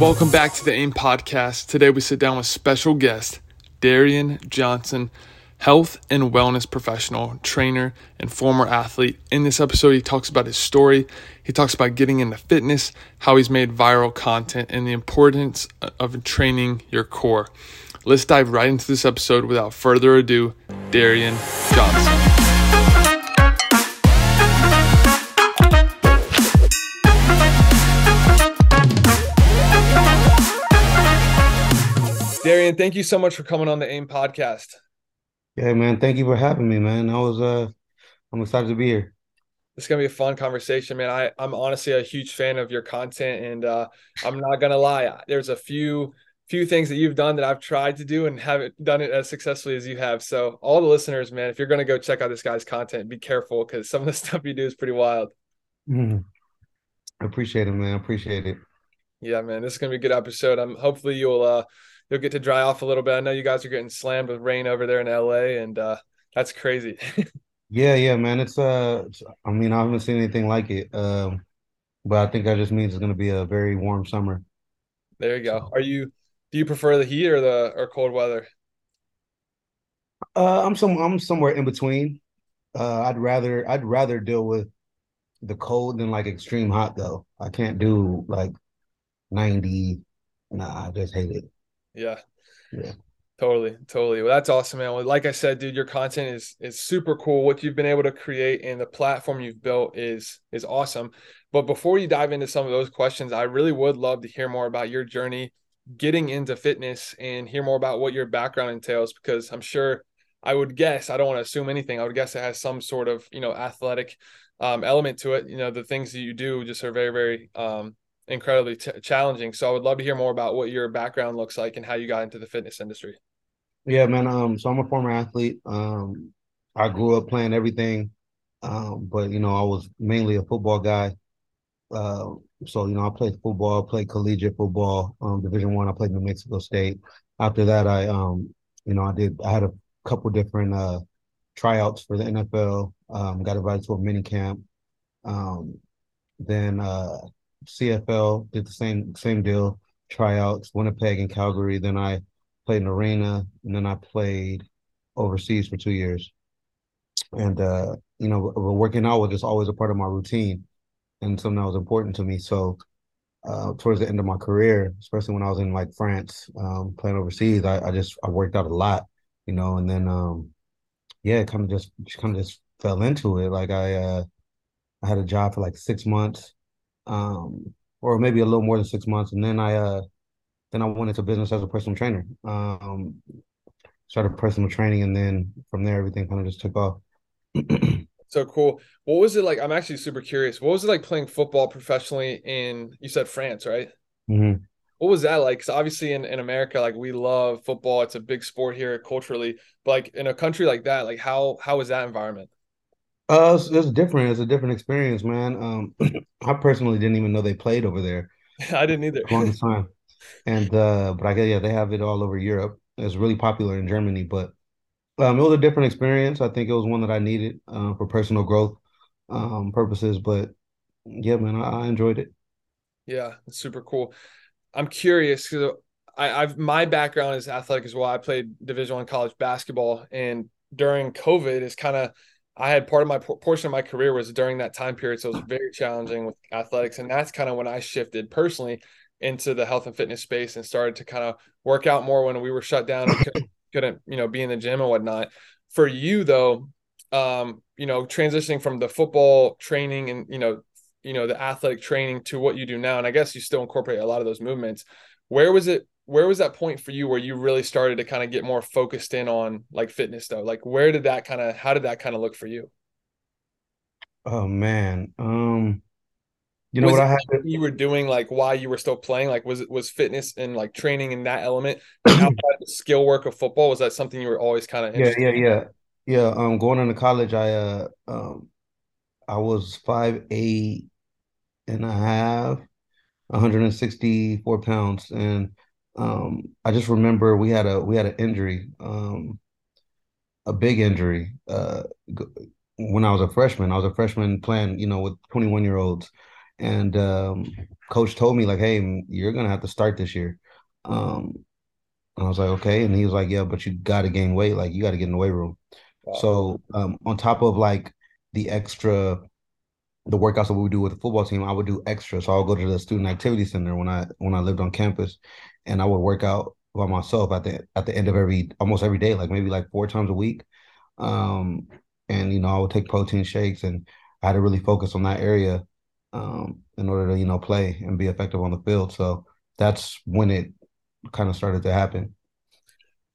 Welcome back to the AIM podcast. Today we sit down with special guest Darien Johnson, health and wellness professional, trainer, and former athlete. In this episode, he talks about his story. He talks about getting into fitness, how he's made viral content, and the importance of training your core. Let's dive right into this episode without further ado. Darien Johnson. Darien, thank you so much for coming on the AIM podcast. Yeah, man. Thank you for having me, man. I was uh I'm excited to be here. It's gonna be a fun conversation, man. I, I'm honestly a huge fan of your content and uh I'm not gonna lie. There's a few few things that you've done that I've tried to do and haven't done it as successfully as you have. So all the listeners, man, if you're gonna go check out this guy's content, be careful because some of the stuff you do is pretty wild. Mm. I appreciate it, man. I appreciate it. Yeah, man. This is gonna be a good episode. I'm hopefully you'll uh you'll get to dry off a little bit. I know you guys are getting slammed with rain over there in LA, and uh, that's crazy. yeah, yeah, man. It's uh, I mean, I haven't seen anything like it. Um, but I think that just means it's going to be a very warm summer. There you go. Are you? Do you prefer the heat or the or cold weather? Uh, I'm some I'm somewhere in between. Uh, I'd rather I'd rather deal with the cold than like extreme hot though. I can't do like 90. Nah, I just hate it. Yeah. Yeah. Totally, totally. Well, that's awesome, man. Well, like I said, dude, your content is is super cool. What you've been able to create and the platform you've built is is awesome. But before you dive into some of those questions, I really would love to hear more about your journey getting into fitness and hear more about what your background entails because I'm sure I would guess, I don't want to assume anything. I would guess it has some sort of, you know, athletic um, element to it. You know, the things that you do just are very, very um, incredibly t- challenging. So I would love to hear more about what your background looks like and how you got into the fitness industry. Yeah, man. Um, so I'm a former athlete. Um, I grew up playing everything, um, but you know, I was mainly a football guy. Uh, so you know, I played football, played collegiate football, um, Division One. I. I played New Mexico State. After that, I um, you know, I did. I had a couple different uh tryouts for the NFL. Um, got invited to a mini camp. Um, then uh CFL, did the same same deal, tryouts, Winnipeg and Calgary. Then I played in arena, and then I played overseas for two years. And uh, you know, working out was just always a part of my routine, and something that was important to me. So uh, towards the end of my career, especially when I was in like France, um, playing overseas, I, I just I worked out a lot, you know, and then um, yeah, kind of just kind of just fell into it. Like I uh, I had a job for like six months um, or maybe a little more than six months, and then I uh, then I went into business as a personal trainer. Um, started personal training, and then from there, everything kind of just took off. so cool. What was it like? I'm actually super curious. What was it like playing football professionally in? You said France, right? Mm-hmm. What was that like? Because obviously in, in America, like we love football. It's a big sport here culturally. But like in a country like that, like how how was that environment? Uh, it's, it's, different. It's a different experience, man. Um, I personally didn't even know they played over there. I didn't either. long time, and uh, but I guess yeah, they have it all over Europe. It's really popular in Germany, but um, it was a different experience. I think it was one that I needed uh, for personal growth um, purposes. But yeah, man, I, I enjoyed it. Yeah, it's super cool. I'm curious because I, I've my background is athletic as well. I played Division One college basketball, and during COVID is kind of I had part of my portion of my career was during that time period, so it was very challenging with athletics, and that's kind of when I shifted personally into the health and fitness space and started to kind of work out more when we were shut down and couldn't, couldn't you know be in the gym and whatnot. For you though, um, you know, transitioning from the football training and you know, you know, the athletic training to what you do now, and I guess you still incorporate a lot of those movements. Where was it where was that point for you where you really started to kind of get more focused in on like fitness though? Like where did that kind of how did that kind of look for you? Oh man um you know was what i had to... you were doing like why you were still playing? Like was it was fitness and like training in that element outside the skill work of football? Was that something you were always kind of yeah yeah yeah. Yeah um going into college i uh um i was five eight and a half 164 pounds and um, I just remember we had a we had an injury, um, a big injury uh, when I was a freshman. I was a freshman playing, you know, with 21 year olds, and um, coach told me like, "Hey, you're gonna have to start this year." Um, I was like, "Okay," and he was like, "Yeah, but you got to gain weight. Like, you got to get in the weight room." Wow. So um, on top of like the extra the workouts that we would do with the football team, I would do extra. So I'll go to the student activity center when I when I lived on campus, and I would work out by myself at the at the end of every almost every day, like maybe like four times a week. Um, and you know I would take protein shakes, and I had to really focus on that area um, in order to you know play and be effective on the field. So that's when it kind of started to happen.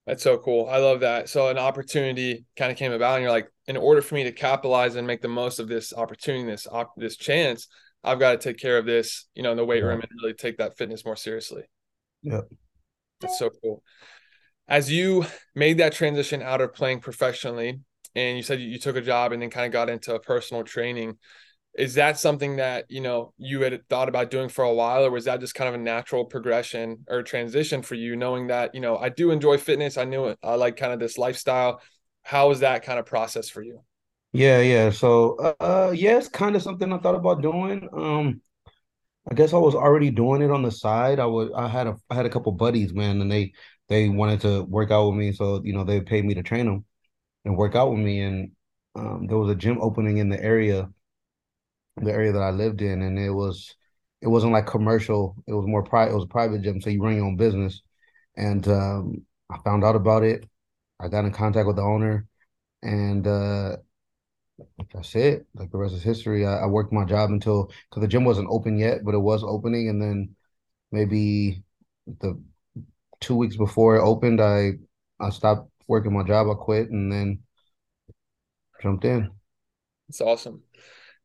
That's so cool. I love that. So an opportunity kind of came about, and you're like, in order for me to capitalize and make the most of this opportunity, this op- this chance, I've got to take care of this, you know, in the weight room and really take that fitness more seriously. Yep. That's so cool. As you made that transition out of playing professionally, and you said you took a job and then kind of got into personal training, is that something that you know you had thought about doing for a while or was that just kind of a natural progression or transition for you knowing that you know i do enjoy fitness i knew it i like kind of this lifestyle how was that kind of process for you yeah yeah so uh yeah it's kind of something i thought about doing um i guess i was already doing it on the side i would i had a i had a couple buddies man and they they wanted to work out with me so you know they paid me to train them and work out with me and um, there was a gym opening in the area the area that I lived in, and it was it wasn't like commercial. It was more private. It was a private gym, so you run your own business. And um, I found out about it. I got in contact with the owner, and uh, that's it. Like the rest is history. I, I worked my job until because the gym wasn't open yet, but it was opening, and then maybe the two weeks before it opened, I I stopped working my job. I quit, and then jumped in. It's awesome.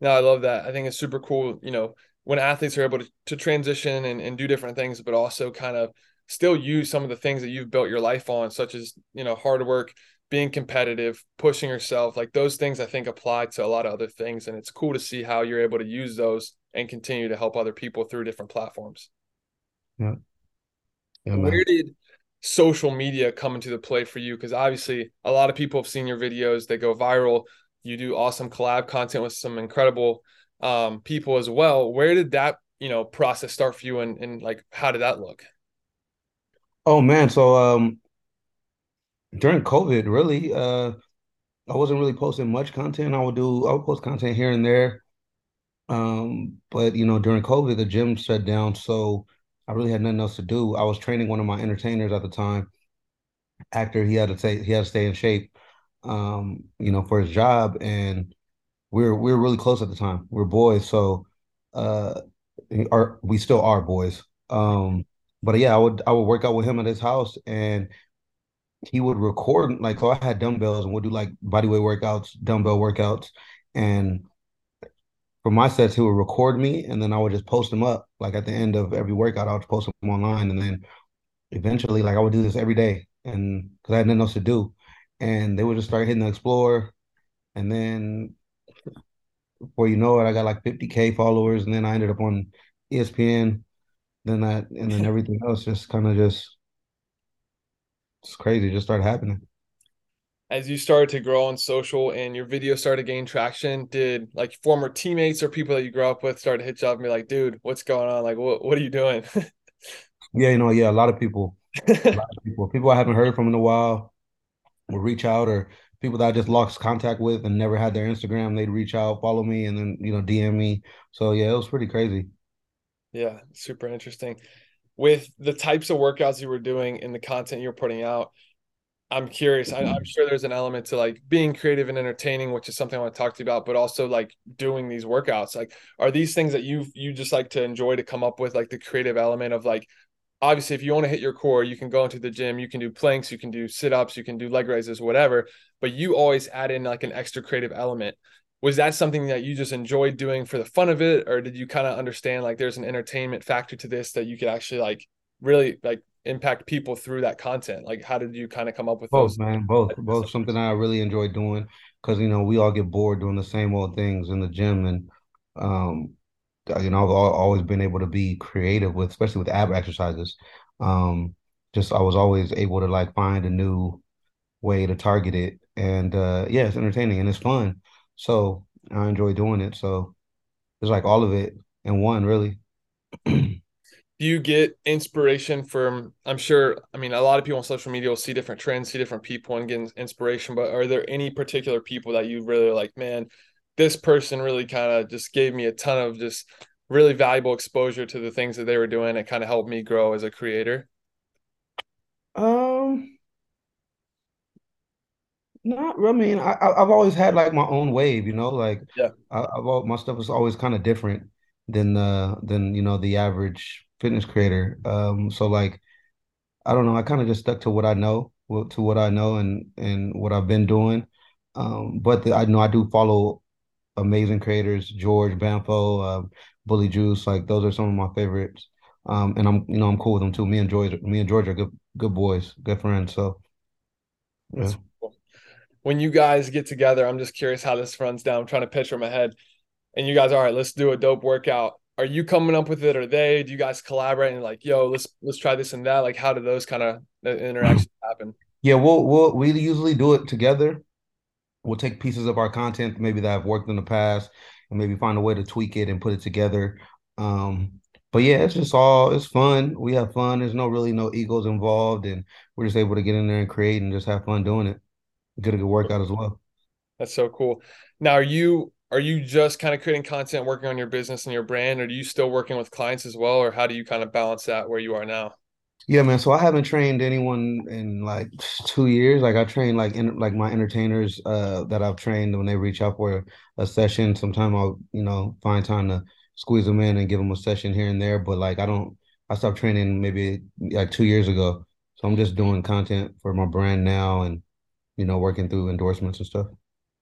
No, I love that. I think it's super cool, you know, when athletes are able to, to transition and, and do different things, but also kind of still use some of the things that you've built your life on, such as, you know, hard work, being competitive, pushing yourself. Like those things I think apply to a lot of other things. And it's cool to see how you're able to use those and continue to help other people through different platforms. Yeah. yeah Where did social media come into the play for you? Because obviously a lot of people have seen your videos, they go viral you do awesome collab content with some incredible um, people as well. Where did that you know process start for you, and and like how did that look? Oh man, so um, during COVID, really, uh, I wasn't really posting much content. I would do I would post content here and there, um, but you know during COVID, the gym shut down, so I really had nothing else to do. I was training one of my entertainers at the time, actor. He had to say he had to stay in shape um, you know, for his job, and we are we are really close at the time. We are boys, so uh, are we still are boys. Um, but yeah, I would I would work out with him at his house, and he would record like so. I had dumbbells, and we'd do like bodyweight workouts, dumbbell workouts, and for my sets, he would record me, and then I would just post them up. Like at the end of every workout, I would post them online, and then eventually, like I would do this every day, and because I had nothing else to do and they would just start hitting the explore, and then before you know it, I got like 50k followers, and then I ended up on ESPN. Then that, and then everything else just kind of just it's crazy, just started happening. As you started to grow on social and your video started to gain traction, did like former teammates or people that you grew up with start to hit you up and be like, "Dude, what's going on? Like, what what are you doing?" yeah, you know, yeah, a lot of people, a lot of people, people I haven't heard from in a while would reach out or people that I just lost contact with and never had their Instagram, they'd reach out, follow me, and then you know DM me. So yeah, it was pretty crazy. Yeah, super interesting. With the types of workouts you were doing and the content you were putting out, I'm curious. I, am sure there's an element to like being creative and entertaining, which is something I want to talk to you about, but also like doing these workouts. Like, are these things that you you just like to enjoy to come up with, like the creative element of like obviously if you want to hit your core you can go into the gym you can do planks you can do sit-ups you can do leg raises whatever but you always add in like an extra creative element was that something that you just enjoyed doing for the fun of it? Or did you kind of understand like there's an entertainment factor to this that you could actually like really like impact people through that content? Like how did you kind of come up with both those man both both. Something i really enjoy doing because you know we all get bored doing the same old things in the gym and um you know, I've always been able to be creative with, especially with ab exercises. Um, just I was always able to like find a new way to target it, and uh, yeah, it's entertaining and it's fun. So I enjoy doing it. So it's like all of it, in one really. do you get inspiration from i'm sure i mean a lot of people on social media will see different trends see different people and get inspiration but are there any particular people that you really like man this person really kind of just gave me a ton of just really valuable exposure to the things that they were doing it kind of helped me grow as a creator um not i mean I, i've always had like my own wave you know like yeah I, have my stuff is always kind of different than uh than you know the average fitness creator. Um, so like, I don't know. I kind of just stuck to what I know, to what I know, and and what I've been doing. Um, but the, I know I do follow amazing creators, George Banfo, uh, Bully Juice. Like those are some of my favorites. Um, and I'm you know I'm cool with them too. Me and George, me and George are good good boys, good friends. So yeah. Cool. When you guys get together, I'm just curious how this runs down. I'm trying to picture my head. And you guys, all right, let's do a dope workout. Are you coming up with it or they? Do you guys collaborate and like yo let's let's try this and that? Like how do those kind of uh, interactions happen? Yeah we'll, we'll we usually do it together. We'll take pieces of our content maybe that have worked in the past and maybe find a way to tweak it and put it together. Um but yeah it's just all it's fun. We have fun. There's no really no egos involved and we're just able to get in there and create and just have fun doing it get a good workout as well. That's so cool. Now are you are you just kind of creating content working on your business and your brand? Or are you still working with clients as well or how do you kind of balance that where you are now? Yeah man. So i haven't trained anyone in like two years. Like i train like in like my entertainers uh that i've trained when they reach out for a session sometime i'll you know find time to squeeze them in and give them a session here and there. But like i don't i stopped training maybe like two years ago. So i'm just doing content for my brand now and you know working through endorsements and stuff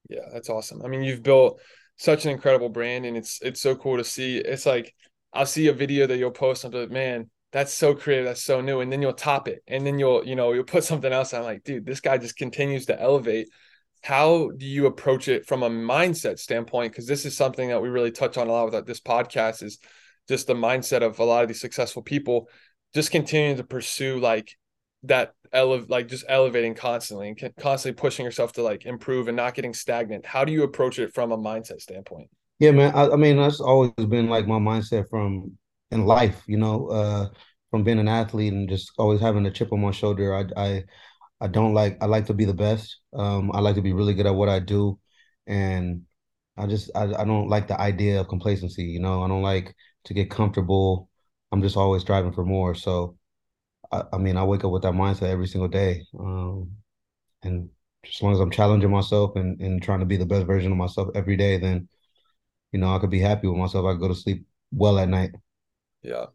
yeah, that's awesome. I mean, you've built such an incredible brand, and it's it's so cool to see. It's like I'll see a video that you'll post, and I'm like, man, that's so creative, that's so new, and then you'll top it, and then you'll you know you'll put something else. I'm like, dude, this guy just continues to elevate. How do you approach it from a mindset standpoint? Because this is something that we really touch on a lot with uh, this podcast is just the mindset of a lot of these successful people just continuing to pursue like that ele- like just elevating constantly and constantly pushing yourself to like improve and not getting stagnant how do you approach it from a mindset standpoint? Yeah man i, I mean that's always been like my mindset from in life you know uh from being an athlete and just always having a chip on my shoulder. I i i don't like i like to be the best. Um i like to be really good at what i do. And i just i, I don't like the idea of complacency you know? I don't like to get comfortable. I'm just always striving for more. So I, I mean, I wake up with that mindset every single day. Um, and as long as I'm challenging myself and, and trying to be the best version of myself every day, then, you know, I could be happy with myself. I could go to sleep well at night. Yeah.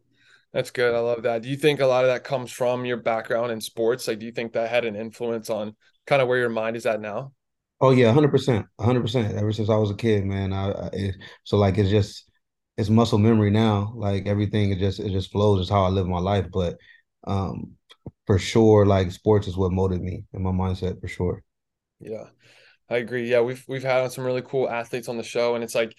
That's good. I love that. Do you think a lot of that comes from your background in sports? Like, do you think that had an influence on kind of where your mind is at now? Oh yeah, hundred percent, hundred percent. Ever since I was a kid, man. I, I it, so like it's just it's muscle memory now. Like everything, it just it just flows. It's how I live my life. But um, for sure, like sports is what molded me and my mindset for sure. Yeah, I agree. Yeah, we've we've had some really cool athletes on the show, and it's like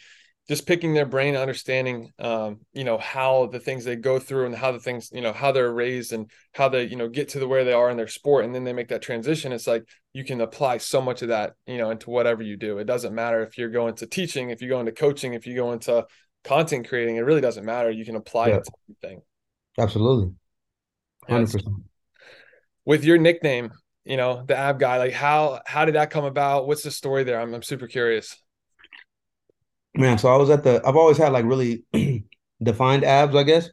just picking their brain, understanding, um, you know, how the things they go through and how the things, you know, how they're raised and how they, you know, get to the where they are in their sport, and then they make that transition. It's like you can apply so much of that, you know, into whatever you do. It doesn't matter if you're going to teaching, if you go into coaching, if you go into content creating. It really doesn't matter. You can apply yeah. it to everything. Absolutely. Hundred percent. With your nickname, you know, the ab guy, like how how did that come about? What's the story there? I'm I'm super curious. Man, so I was at the I've always had like really defined abs, I guess.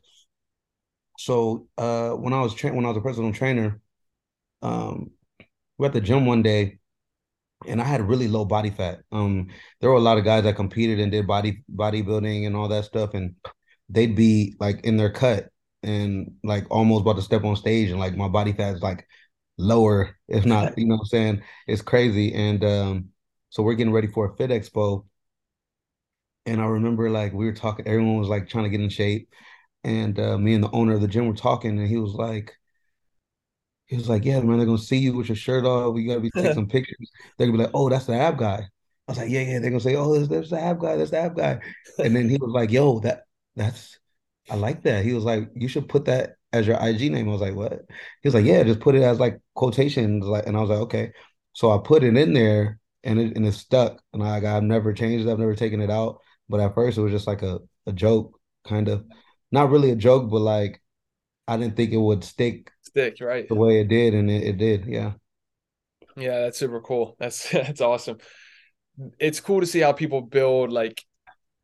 So uh when I was tra- when I was a personal trainer, um we're at the gym one day and I had really low body fat. Um there were a lot of guys that competed and did body bodybuilding and all that stuff and they'd be like in their cut and like almost about to step on stage and like my body fat is like lower, if not, you know what I'm saying? It's crazy. And um, so we're getting ready for a fit expo. And I remember like we were talking, everyone was like trying to get in shape. And uh, me and the owner of the gym were talking, and he was like, he was like, Yeah, man, they're gonna see you with your shirt off. We gotta be taking some pictures. They're gonna be like, Oh, that's the ab guy. I was like, Yeah, yeah, they're gonna say, Oh, there's, there's the ab guy, that's the ab guy. And then he was like, Yo, that that's I like that. He was like, you should put that as your IG name. I was like, what? He was like, yeah, just put it as like quotations. Like, and I was like, okay. So I put it in there and it and it stuck. And I, I've never changed it. I've never taken it out. But at first it was just like a, a joke kind of not really a joke, but like I didn't think it would stick stick right the way it did, and it, it did. Yeah. Yeah, that's super cool. That's that's awesome. It's cool to see how people build like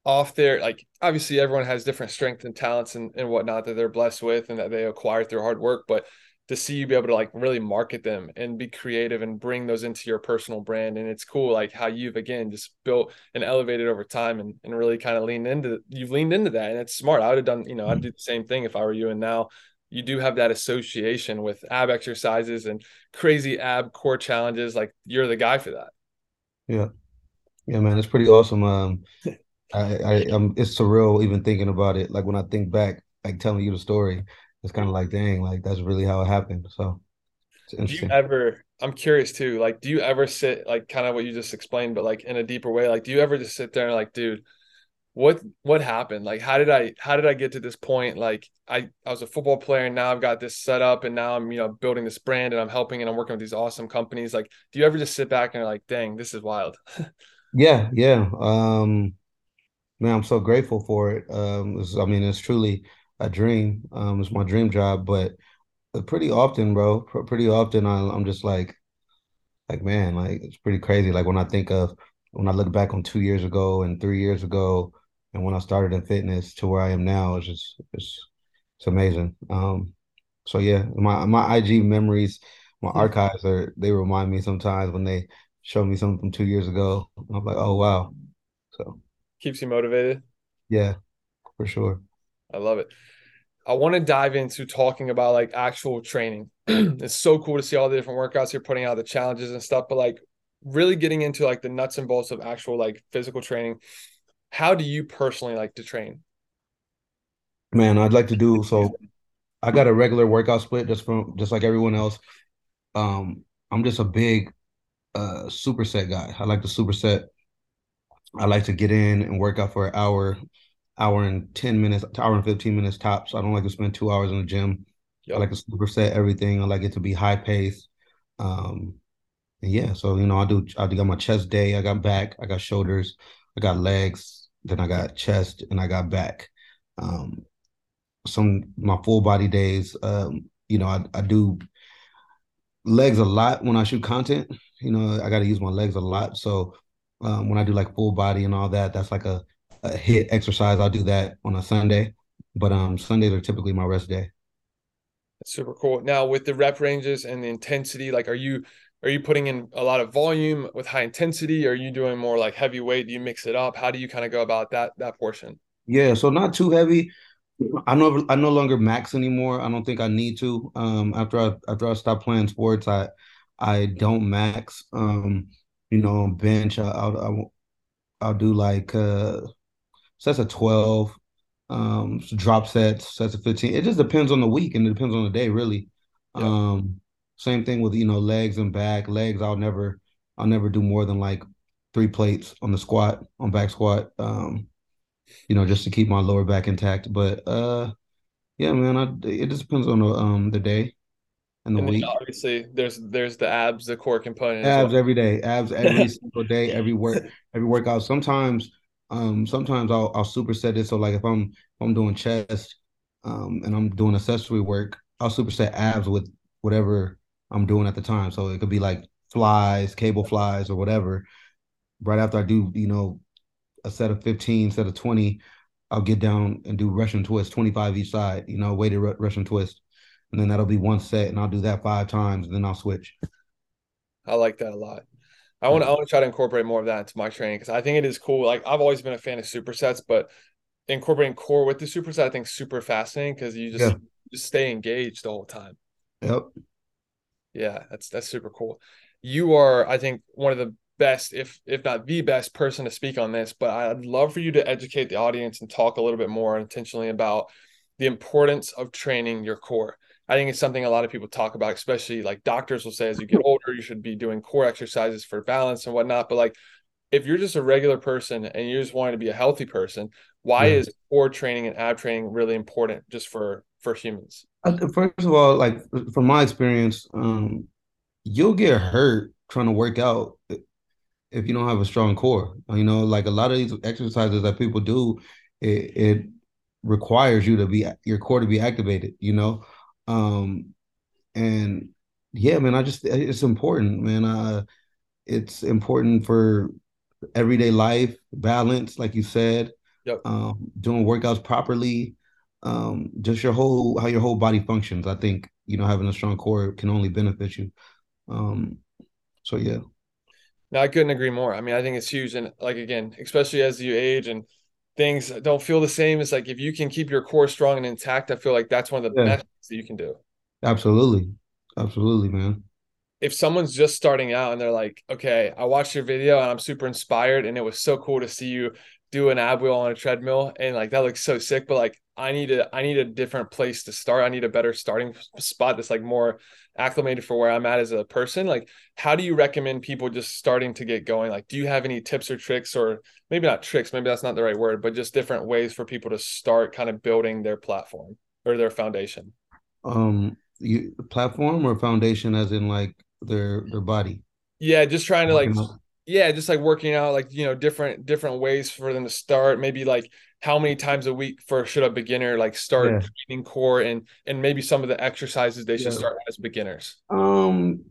off their like obviously everyone has different strengths and talents and, and whatnot that they're blessed with and that they acquire through hard work. But to see you be able to like really market them and be creative and bring those into your personal brand. And it's cool like how you've again just built and elevated over time and, and really kind of leaned into you've leaned into that. And it's smart. I would have done, you know, I'd do the same thing if I were you. And now you do have that association with ab exercises and crazy ab core challenges. Like you're the guy for that. Yeah. Yeah, man, it's pretty awesome. Um, I, I, am it's surreal even thinking about it. Like when I think back, like telling you the story, it's kind of like, dang, like that's really how it happened. So, do you ever? I'm curious too. Like, do you ever sit like kind of what you just explained, but like in a deeper way? Like, do you ever just sit there and like, dude, what what happened like how did i how did i get to this point like i i was a football player and now i've got this set up and now i'm you know building this brand and i'm helping and i'm working with these awesome companies like do you ever just sit back and like dang this is wild yeah yeah um man i'm so grateful for it um i mean it's truly a dream um it's my dream job but pretty often bro pretty often I, i'm just like like man like it's pretty crazy like when i think of when i look back on two years ago and three years ago and when I started in fitness to where I am now, it's just it's it's amazing. Um, so yeah, my my IG memories, my archives are they remind me sometimes when they show me something from two years ago. I'm like, oh wow. So keeps you motivated. Yeah, for sure. I love it. I want to dive into talking about like actual training. it's so cool to see all the different workouts you're putting out, the challenges and stuff, but like really getting into like the nuts and bolts of actual like physical training how do you personally like to train? Man, I'd like to do so. I got a regular workout split just from just like everyone else. Um, I'm just a big uh superset guy. I like the superset. I like to get in and work out for an hour, hour and 10 minutes, hour and 15 minutes tops. I don't like to spend two hours in the gym. Yep. I like to superset everything. I like it to be high pace. Um, yeah, so you know, I do I do got my chest day, I got back, I got shoulders, I got legs, then I got chest, and I got back. Um, some my full body days, um, you know, I, I do legs a lot when I shoot content. You know, I got to use my legs a lot. So um, when I do like full body and all that, that's like a, a HIIT exercise. I'll do that on a Sunday, but um, Sundays are typically my rest day. That's super cool. Now with the rep ranges and the intensity, like, are you are you putting in a lot of volume with high intensity? Are you doing more like heavy weight? Do you mix it up? How do you kind of go about that that portion? Yeah, so not too heavy. I no I no longer max anymore. I don't think I need to. Um, after I after I stop playing sports, I I don't max. Um, you know, bench. I, I'll I'll, I'll do like uh sets of twelve, um, drop sets, sets of fifteen. It just depends on the week and it depends on the day, really. Yeah. Um, same thing with you know legs and back. Legs, I'll never, I'll never do more than like three plates on the squat on back squat. Um, you know, just to keep my lower back intact. But uh, yeah, man, I, it just depends on the um the day and the and week. Obviously, there's there's the abs, the core component. Abs well. every day, abs every single day, every work, every workout. Sometimes, um, sometimes I'll I'll superset it. So like if I'm if I'm doing chest, um, and I'm doing accessory work, I'll superset abs with whatever I'm doing at the time. So it could be like flies, cable flies, or whatever. Right after I do, you know, a set of 15, set of 20, I'll get down and do Russian twist, 25 each side, you know, weighted Russian twist. And then that'll be one set, and I'll do that five times, and then I'll switch. I like that a lot. I want to I want to try to incorporate more of that into my training because I think it is cool. Like I've always been a fan of supersets, but incorporating core with the superset, I think super fascinating because you just yeah. just stay engaged the whole time. Yep. Yeah, that's that's super cool. You are, I think, one of the best, if if not the best person to speak on this. But I'd love for you to educate the audience and talk a little bit more intentionally about the importance of training your core. I think it's something a lot of people talk about, especially like doctors will say as you get older, you should be doing core exercises for balance and whatnot. But like if you're just a regular person and you just wanting to be a healthy person, why yeah. is core training and ab training really important just for for humans? First of all, like from my experience, um, you'll get hurt trying to work out if you don't have a strong core. You know, like a lot of these exercises that people do, it, it requires you to be your core to be activated, you know. Um, and yeah, man, I just it's important, man. Uh, it's important for everyday life balance, like you said. Yep. Um, doing workouts properly, um, just your whole how your whole body functions. I think you know having a strong core can only benefit you. Um, so yeah. No, I couldn't agree more. I mean, I think it's huge, and like again, especially as you age and things don't feel the same. It's like if you can keep your core strong and intact, I feel like that's one of the yeah. best things that you can do. Absolutely, absolutely, man. If someone's just starting out and they're like, "Okay, I watched your video and I'm super inspired, and it was so cool to see you do an ab wheel on a treadmill, and like that looks so sick," but like I need a I need a different place to start. I need a better starting spot that's like more acclimated for where I'm at as a person. Like, how do you recommend people just starting to get going? Like, do you have any tips or tricks, or maybe not tricks, maybe that's not the right word, but just different ways for people to start kind of building their platform or their foundation? Um, you platform or foundation, as in like their their body. Yeah, just trying to like yeah just like working out like you know different different ways for them to start maybe like how many times a week for should a beginner like start yeah. training core and and maybe some of the exercises they should yeah. start as beginners um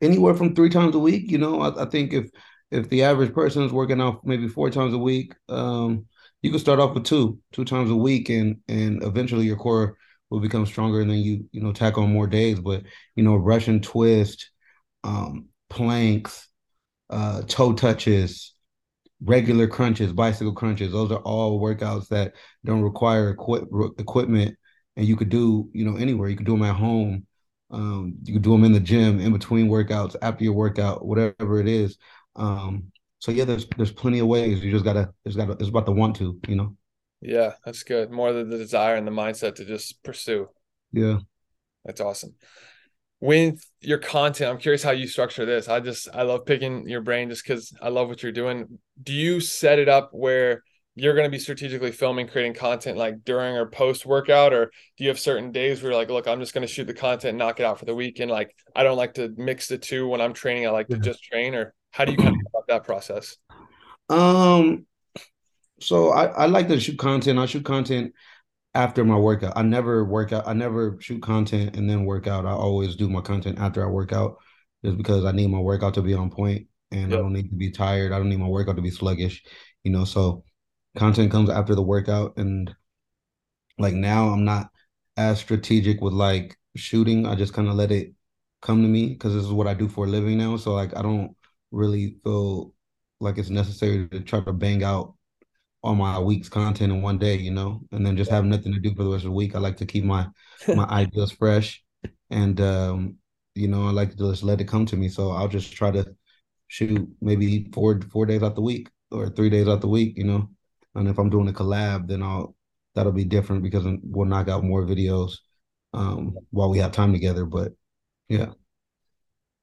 anywhere from three times a week you know I, I, think if if the average person is working out maybe four times a week um you can start off with two two times a week and and eventually your core will become stronger and then you you know tack on more days but you know russian twist um planks uh, toe touches, regular crunches, bicycle crunches. Those are all workouts that don't require equip, equipment, and you could do you know anywhere. You could do them at home. Um, you could do them in the gym, in between workouts, after your workout, whatever it is. Um, so yeah, there's there's plenty of ways. You just gotta it's gotta it's about the want to, you know. Yeah, that's good. More the, the desire and the mindset to just pursue. Yeah, that's awesome with your content i'm curious how you structure this i just i love picking your brain just because i love what you're doing do you set it up where you're going to be strategically filming creating content like during or post workout or do you have certain days where you're like look i'm just going to shoot the content knock it out for the week and like i don't like to mix the two when i'm training i like to just train or how do you kind of about that process um so I, I like to shoot content i shoot content after my workout. I never work out. I never shoot content and then work out. I always do my content after I work out, just because I need my workout to be on point and yep. I don't need to be tired. I don't need my workout to be sluggish, you know. So content comes after the workout, and like now I'm not as strategic with like shooting. I just kind of let it come to me because this is what I do for a living now. So like I don't really feel like it's necessary to try to bang out all my week's content in one day, you know, and then just have nothing to do for the rest of the week. I like to keep my my ideas fresh, and um, you know, I like to just let it come to me. So I'll just try to shoot maybe four four days out the week or three days out the week, you know. And if I'm doing a collab, then I'll that'll be different because we'll knock out more videos um, while we have time together. But yeah.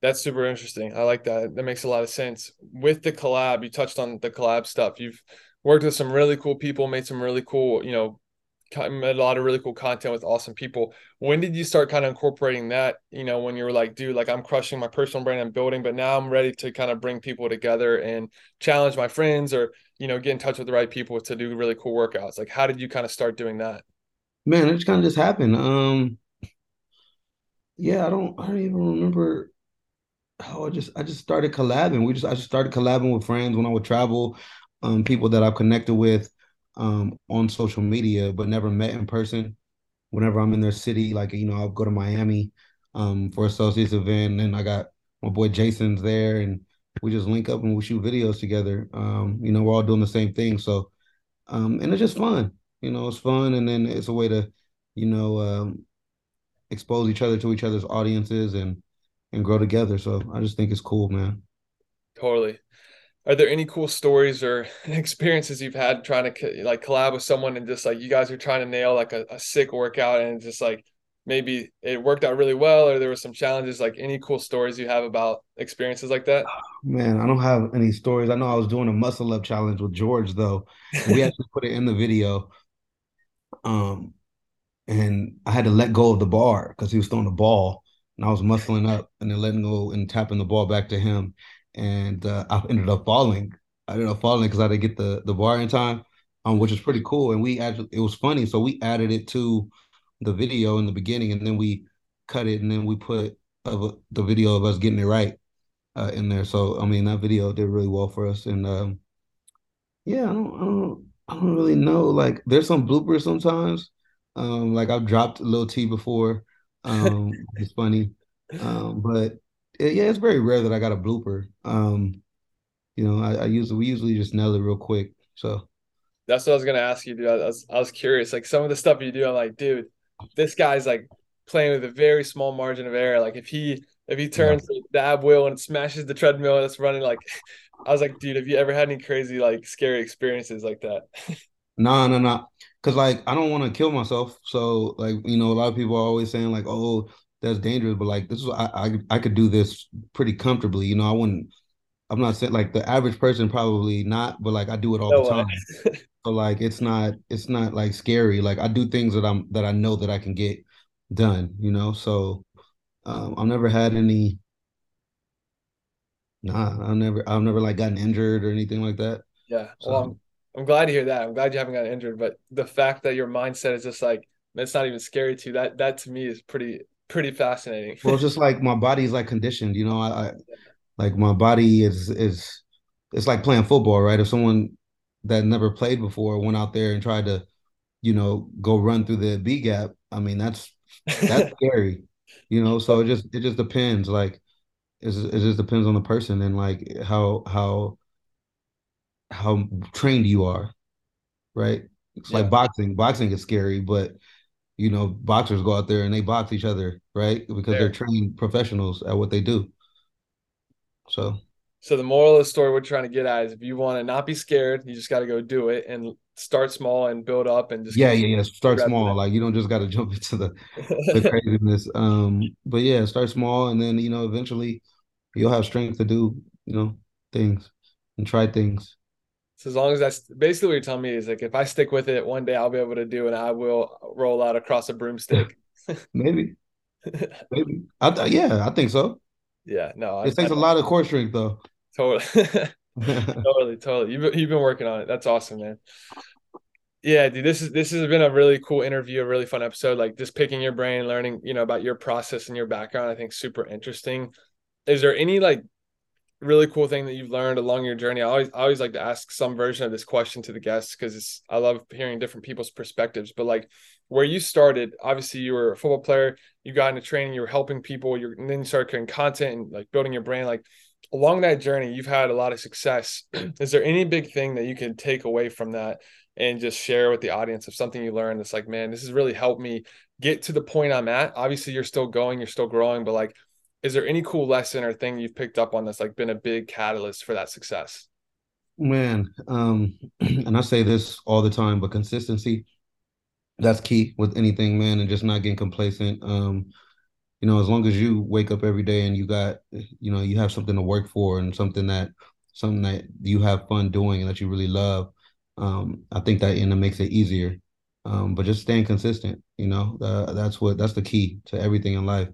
That's super interesting. I like that. That makes a lot of sense. With the collab, you touched on the collab stuff. You've worked with some really cool people, made some really cool, you know, made a lot of really cool content with awesome people. When did you start kind of incorporating that? You know, when you were like, dude, like I'm crushing my personal brand and building, but now I'm ready to kind of bring people together and challenge my friends or, you know, get in touch with the right people to do really cool workouts. Like, how did you kind of start doing that? Man, it just kind of just happened. Um, yeah, I don't, I don't even remember how I just, I just started collabing. We just, I just started collabing with friends when I would travel um, people that I've connected with um, on social media, but never met in person. Whenever I'm in their city, like you know, I'll go to Miami um, for associates event, and I got my boy Jason's there, and we just link up and we shoot videos together. Um, you know, we're all doing the same thing, so um, and it's just fun. You know, it's fun, and then it's a way to, you know, um, expose each other to each other's audiences and and grow together. So I just think it's cool, man. Totally are there any cool stories or experiences you've had trying to like collab with someone and just like you guys are trying to nail like a, a sick workout and just like maybe it worked out really well or there were some challenges like any cool stories you have about experiences like that man i don't have any stories i know i was doing a muscle up challenge with george though we actually put it in the video um and i had to let go of the bar because he was throwing the ball and i was muscling up and then letting go and tapping the ball back to him and uh, I ended up falling. I ended up falling because I didn't get the the bar in time. um, which is pretty cool. And we actually, it was funny. So we added it to the video in the beginning, and then we cut it, and then we put uh, the video of us getting it right uh, in there. So I mean, that video did really well for us. And um, yeah, I don't, I don't, I don't really know. Like, there's some bloopers sometimes. Um, like I've dropped a little T before. Um, it's funny. Um, but it, yeah, it's very rare that I got a blooper. Um, you know, I, I usually we usually just nail it real quick. So that's what I was gonna ask you, dude. I was I was curious. Like some of the stuff you do, I'm like, dude, this guy's like playing with a very small margin of error. Like if he if he turns yeah. the ab wheel and smashes the treadmill that's running, like I was like, dude, have you ever had any crazy like scary experiences like that? no, no, no. Cause like I don't want to kill myself. So like you know, a lot of people are always saying like, oh, that's dangerous. But like this is I I, I could do this pretty comfortably. You know, I wouldn't. I'm not saying like the average person probably not, but like I do it all no the time. so like it's not it's not like scary. Like I do things that I'm that I know that I can get done. You know, so um, I've never had any. Nah, I've never I've never like gotten injured or anything like that. Yeah. So, well, I'm, glad to hear that. I'm glad you haven't gotten injured, but the fact that your mindset is just like it's not even scary to you, that that to me is pretty pretty fascinating. well, just like my body's like conditioned, you know, I, I like my body is is it's like playing football, right? If someone that never played before went out there and tried to, you know, go run through the B gap, I mean, that's that's scary, you know. So it just it just depends, like it just, it just depends on the person and like how how how trained you are, right? It's yeah. like boxing. Boxing is scary, but you know, boxers go out there and they box each other, right? Because they're trained professionals at what they do. So so the moral of the story we're trying to get at is if you want to not be scared, you just got to go do it and start small and build up and just yeah yeah yeah start small like you don't just got to jump into the, the craziness um but yeah start small and then you know eventually you'll have strength to do you know things and try things so as long as that's basically what you're telling me is like if I stick with it, one day I'll be able to do and I will roll out across a broomstick. Maybe. Maybe. I yeah, I think so. Yeah, no. It I, takes I, a lot of core strength though. Totally. totally, totally. You've you've been working on it. That's awesome, man. Yeah, dude, this is this has been a really cool interview, a really fun episode. Like just picking your brain, learning, you know, about your process and your background. I think super interesting. Is there any like really cool thing that you've learned along your journey? I always I always like to ask some version of this question to the guests because I love hearing different people's perspectives. But like where you started, obviously you were a football player, you got into training, you were helping people, you and then you started creating content and like building your brand. Like along that journey, you've had a lot of success. Is there any big thing that you can take away from that and just share with the audience of something you learned that's like, man, this has really helped me get to the point I'm at? Obviously, you're still going, you're still growing, but like is there any cool lesson or thing you've picked up on that's like been a big catalyst for that success? Man, um, and I say this all the time, but consistency that's key with anything, man, and just not getting complacent. Um, you know, as long as you wake up every day and you got, you know, you have something to work for and something that something that you have fun doing and that you really love, um, I think that and it makes it easier. Um, but just staying consistent, you know, uh, that's what that's the key to everything in life.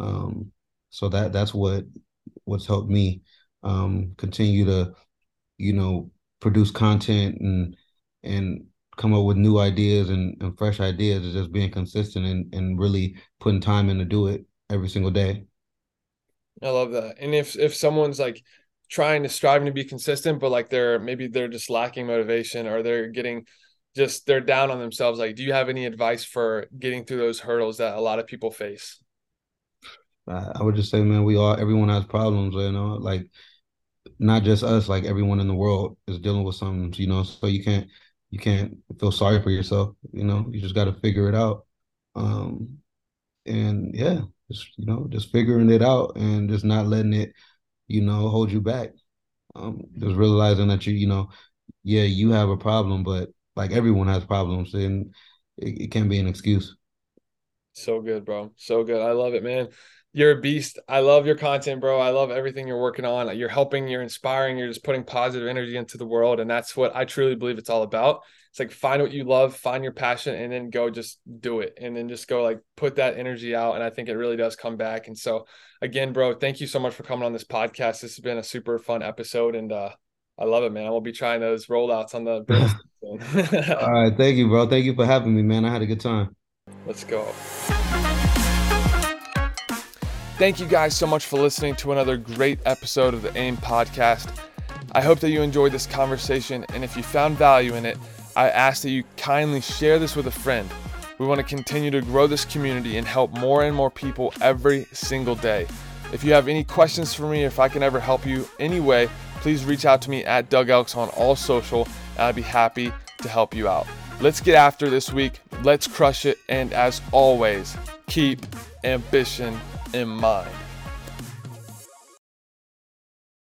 Um, so that that's what what's helped me um, continue to, you know, produce content and and come up with new ideas and, and fresh ideas is just being consistent and, and really putting time in to do it every single day. I love that. And if if someone's like trying to striving to be consistent, but like they're maybe they're just lacking motivation or they're getting just they're down on themselves, like do you have any advice for getting through those hurdles that a lot of people face? I would just say, man, we all everyone has problems, you know, like not just us, like everyone in the world is dealing with something, you know. So you can't you can't feel sorry for yourself, you know. You just got to figure it out, um, and yeah, just you know, just figuring it out and just not letting it, you know, hold you back. Um, just realizing that you, you know, yeah, you have a problem, but like everyone has problems, and it, it can't be an excuse. So good, bro. So good. I love it, man you're a beast. I love your content, bro. I love everything you're working on. You're helping, you're inspiring, you're just putting positive energy into the world. And that's what I truly believe it's all about. It's like find what you love, find your passion, and then go just do it. And then just go like put that energy out. And I think it really does come back. And so again, bro, thank you so much for coming on this podcast. This has been a super fun episode. And uh I love it, man. I will be trying those rollouts on the All right, thank you, bro. Thank you for having me, man. I had a good time. Let's go. Thank you guys so much for listening to another great episode of the AIM podcast. I hope that you enjoyed this conversation, and if you found value in it, I ask that you kindly share this with a friend. We want to continue to grow this community and help more and more people every single day. If you have any questions for me, if I can ever help you anyway, please reach out to me at Doug Elks on all social, and I'd be happy to help you out. Let's get after this week. Let's crush it. And as always, keep ambition in mind.